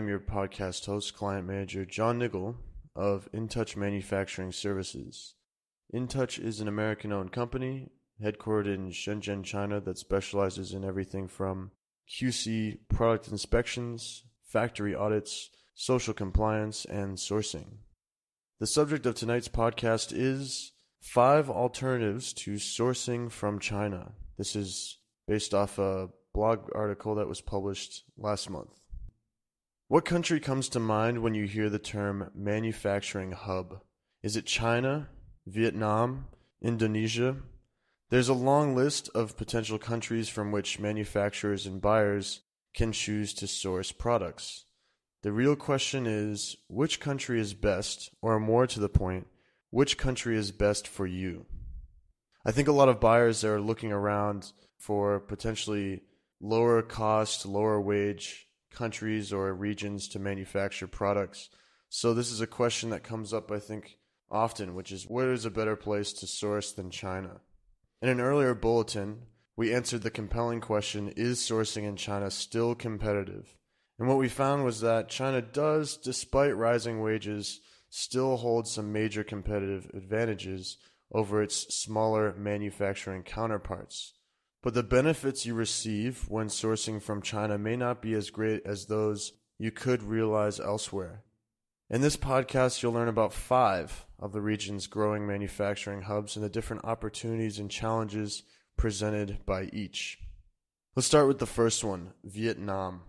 I'm your podcast host, client manager John Niggle of InTouch Manufacturing Services. InTouch is an American owned company headquartered in Shenzhen, China, that specializes in everything from QC product inspections, factory audits, social compliance, and sourcing. The subject of tonight's podcast is five alternatives to sourcing from China. This is based off a blog article that was published last month. What country comes to mind when you hear the term manufacturing hub? Is it China, Vietnam, Indonesia? There's a long list of potential countries from which manufacturers and buyers can choose to source products. The real question is which country is best, or more to the point, which country is best for you? I think a lot of buyers are looking around for potentially lower cost, lower wage countries or regions to manufacture products. So this is a question that comes up, I think, often, which is where is a better place to source than China? In an earlier bulletin, we answered the compelling question Is sourcing in China still competitive? And what we found was that China does, despite rising wages, still hold some major competitive advantages over its smaller manufacturing counterparts. But the benefits you receive when sourcing from China may not be as great as those you could realize elsewhere. In this podcast, you'll learn about five of the region's growing manufacturing hubs and the different opportunities and challenges presented by each. Let's start with the first one Vietnam.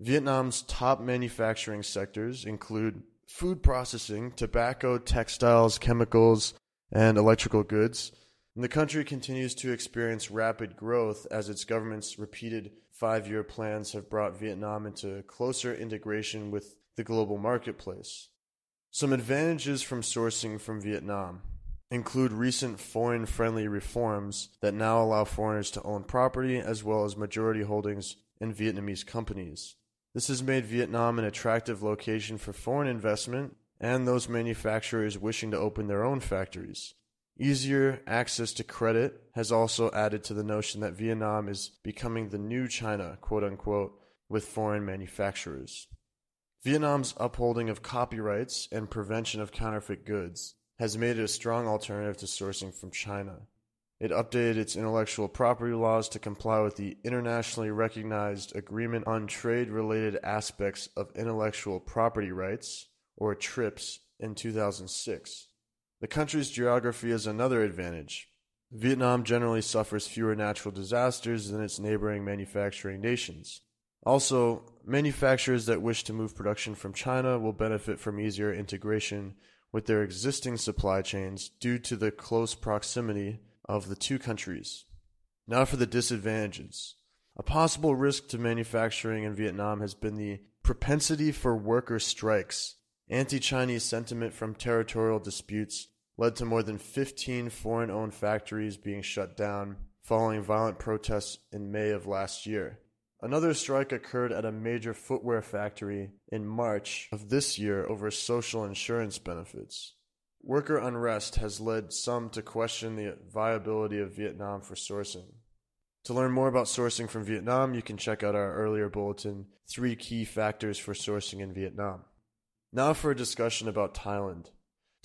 Vietnam's top manufacturing sectors include food processing, tobacco, textiles, chemicals, and electrical goods. The country continues to experience rapid growth as its government's repeated five year plans have brought Vietnam into closer integration with the global marketplace. Some advantages from sourcing from Vietnam include recent foreign friendly reforms that now allow foreigners to own property as well as majority holdings in Vietnamese companies. This has made Vietnam an attractive location for foreign investment and those manufacturers wishing to open their own factories. Easier access to credit has also added to the notion that Vietnam is becoming the new China, quote unquote, with foreign manufacturers. Vietnam's upholding of copyrights and prevention of counterfeit goods has made it a strong alternative to sourcing from China. It updated its intellectual property laws to comply with the internationally recognized Agreement on Trade Related Aspects of Intellectual Property Rights, or TRIPS, in 2006. The country's geography is another advantage. Vietnam generally suffers fewer natural disasters than its neighboring manufacturing nations. Also, manufacturers that wish to move production from China will benefit from easier integration with their existing supply chains due to the close proximity of the two countries. Now for the disadvantages. A possible risk to manufacturing in Vietnam has been the propensity for worker strikes. Anti Chinese sentiment from territorial disputes led to more than 15 foreign owned factories being shut down following violent protests in May of last year. Another strike occurred at a major footwear factory in March of this year over social insurance benefits. Worker unrest has led some to question the viability of Vietnam for sourcing. To learn more about sourcing from Vietnam, you can check out our earlier bulletin, Three Key Factors for Sourcing in Vietnam. Now for a discussion about Thailand.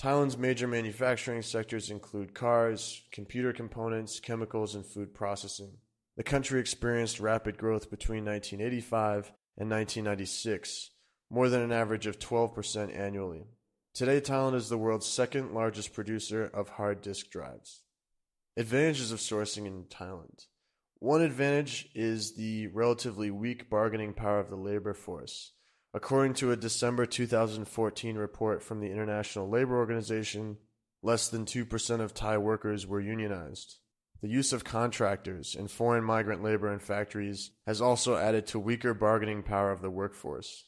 Thailand's major manufacturing sectors include cars, computer components, chemicals, and food processing. The country experienced rapid growth between 1985 and 1996, more than an average of 12% annually. Today, Thailand is the world's second largest producer of hard disk drives. Advantages of sourcing in Thailand. One advantage is the relatively weak bargaining power of the labor force. According to a December 2014 report from the International Labor Organization, less than 2% of Thai workers were unionized. The use of contractors and foreign migrant labor in factories has also added to weaker bargaining power of the workforce.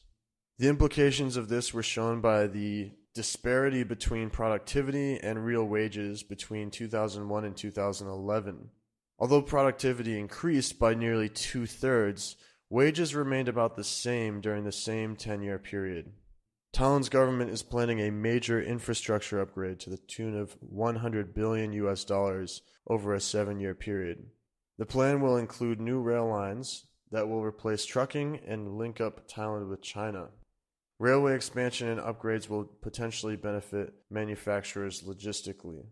The implications of this were shown by the disparity between productivity and real wages between 2001 and 2011. Although productivity increased by nearly two thirds, Wages remained about the same during the same 10 year period. Thailand's government is planning a major infrastructure upgrade to the tune of 100 billion US dollars over a seven year period. The plan will include new rail lines, that will replace trucking and link up Thailand with China. Railway expansion and upgrades will potentially benefit manufacturers logistically.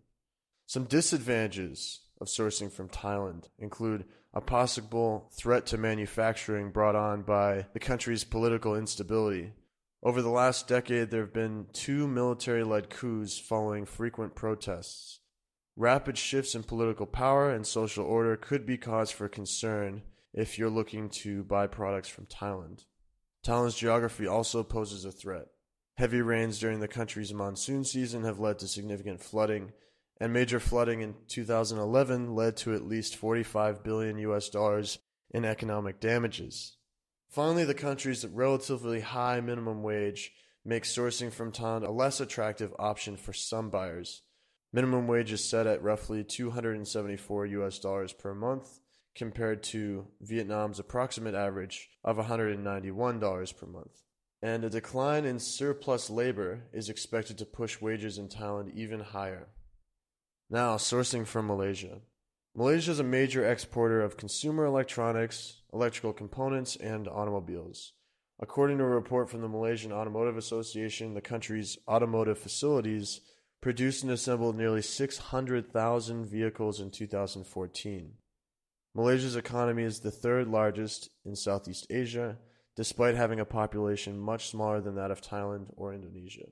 Some disadvantages of sourcing from Thailand include a possible threat to manufacturing brought on by the country's political instability. Over the last decade, there have been two military led coups following frequent protests. Rapid shifts in political power and social order could be cause for concern if you're looking to buy products from Thailand. Thailand's geography also poses a threat. Heavy rains during the country's monsoon season have led to significant flooding, and major flooding in 2011 led to at least 45 billion US dollars in economic damages. Finally, the country's relatively high minimum wage makes sourcing from Thailand a less attractive option for some buyers. Minimum wage is set at roughly 274 US dollars per month compared to Vietnam's approximate average of $191 per month. And a decline in surplus labor is expected to push wages in Thailand even higher. Now, sourcing from Malaysia. Malaysia is a major exporter of consumer electronics, electrical components, and automobiles. According to a report from the Malaysian Automotive Association, the country's automotive facilities produced and assembled nearly 600,000 vehicles in 2014. Malaysia's economy is the third largest in Southeast Asia, despite having a population much smaller than that of Thailand or Indonesia.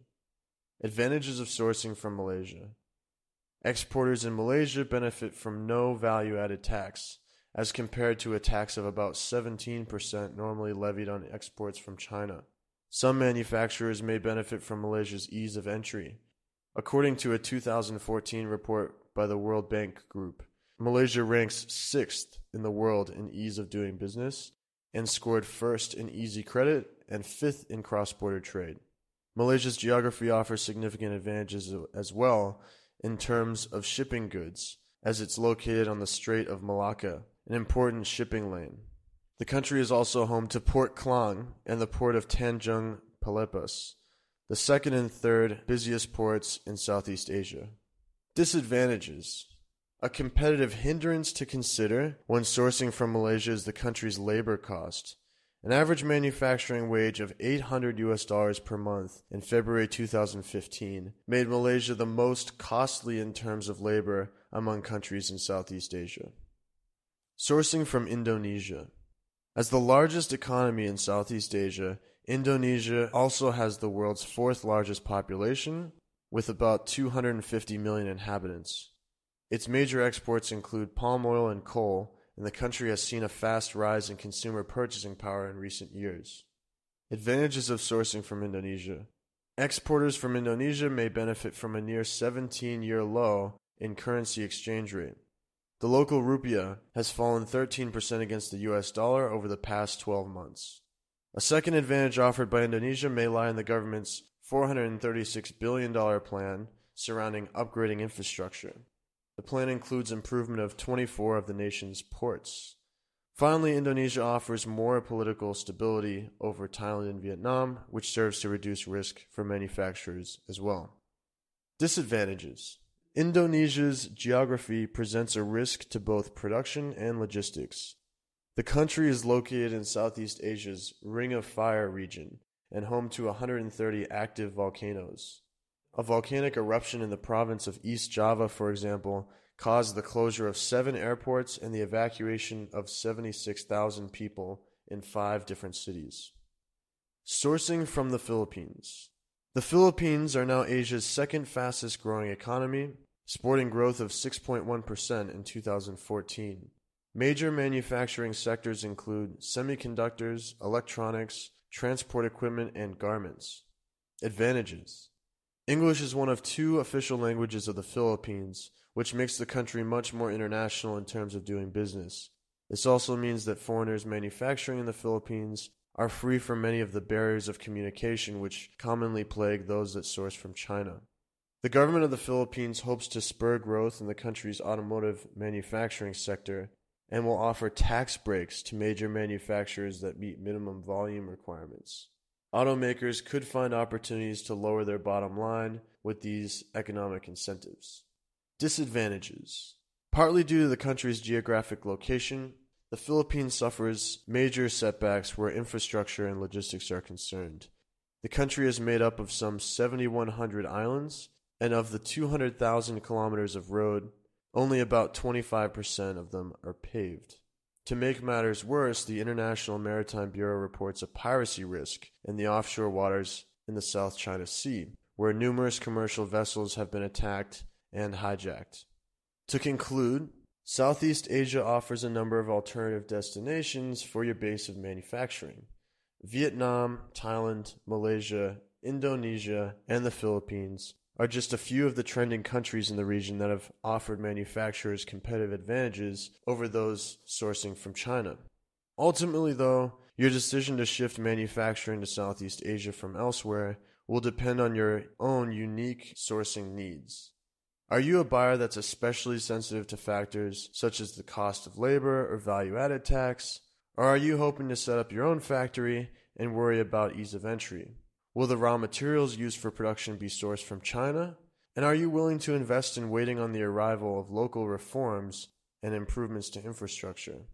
Advantages of sourcing from Malaysia. Exporters in Malaysia benefit from no value added tax, as compared to a tax of about 17% normally levied on exports from China. Some manufacturers may benefit from Malaysia's ease of entry. According to a 2014 report by the World Bank Group, Malaysia ranks sixth in the world in ease of doing business and scored first in easy credit and fifth in cross border trade. Malaysia's geography offers significant advantages as well in terms of shipping goods, as it's located on the Strait of Malacca, an important shipping lane. The country is also home to Port Klang and the port of Tanjung Pelepas, the second and third busiest ports in Southeast Asia. Disadvantages a competitive hindrance to consider when sourcing from Malaysia is the country's labor cost. An average manufacturing wage of 800 US dollars per month in February 2015 made Malaysia the most costly in terms of labor among countries in Southeast Asia. Sourcing from Indonesia. As the largest economy in Southeast Asia, Indonesia also has the world's fourth largest population, with about 250 million inhabitants. Its major exports include palm oil and coal, and the country has seen a fast rise in consumer purchasing power in recent years. Advantages of sourcing from Indonesia. Exporters from Indonesia may benefit from a near 17 year low in currency exchange rate. The local rupiah has fallen 13% against the US dollar over the past 12 months. A second advantage offered by Indonesia may lie in the government's $436 billion plan surrounding upgrading infrastructure. The plan includes improvement of 24 of the nation's ports. Finally, Indonesia offers more political stability over Thailand and Vietnam, which serves to reduce risk for manufacturers as well. Disadvantages Indonesia's geography presents a risk to both production and logistics. The country is located in Southeast Asia's Ring of Fire region and home to 130 active volcanoes. A volcanic eruption in the province of East Java, for example, caused the closure of seven airports and the evacuation of 76,000 people in five different cities. Sourcing from the Philippines. The Philippines are now Asia's second fastest growing economy, sporting growth of 6.1% in 2014. Major manufacturing sectors include semiconductors, electronics, transport equipment, and garments. Advantages English is one of two official languages of the Philippines, which makes the country much more international in terms of doing business. This also means that foreigners manufacturing in the Philippines are free from many of the barriers of communication which commonly plague those that source from China. The government of the Philippines hopes to spur growth in the country's automotive manufacturing sector and will offer tax breaks to major manufacturers that meet minimum volume requirements. Automakers could find opportunities to lower their bottom line with these economic incentives. Disadvantages Partly due to the country's geographic location, the Philippines suffers major setbacks where infrastructure and logistics are concerned. The country is made up of some 7,100 islands, and of the 200,000 kilometers of road, only about 25% of them are paved. To make matters worse, the International Maritime Bureau reports a piracy risk in the offshore waters in the South China Sea, where numerous commercial vessels have been attacked and hijacked. To conclude, Southeast Asia offers a number of alternative destinations for your base of manufacturing. Vietnam, Thailand, Malaysia, Indonesia, and the Philippines are just a few of the trending countries in the region that have offered manufacturers competitive advantages over those sourcing from China. Ultimately, though, your decision to shift manufacturing to Southeast Asia from elsewhere will depend on your own unique sourcing needs. Are you a buyer that's especially sensitive to factors such as the cost of labor or value added tax? Or are you hoping to set up your own factory and worry about ease of entry? Will the raw materials used for production be sourced from China? And are you willing to invest in waiting on the arrival of local reforms and improvements to infrastructure?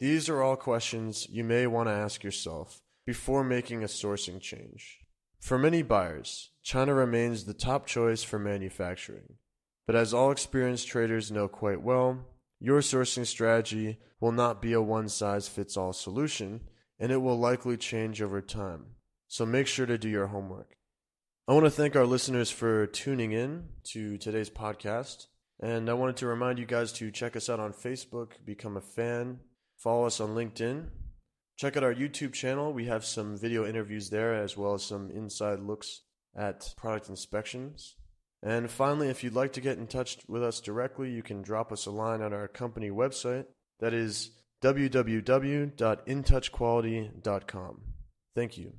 These are all questions you may want to ask yourself before making a sourcing change. For many buyers, China remains the top choice for manufacturing. But as all experienced traders know quite well, your sourcing strategy will not be a one size fits all solution, and it will likely change over time. So make sure to do your homework. I want to thank our listeners for tuning in to today's podcast. And I wanted to remind you guys to check us out on Facebook, become a fan, follow us on LinkedIn, check out our YouTube channel. We have some video interviews there as well as some inside looks at product inspections. And finally, if you'd like to get in touch with us directly, you can drop us a line on our company website. That is www.intouchquality.com. Thank you.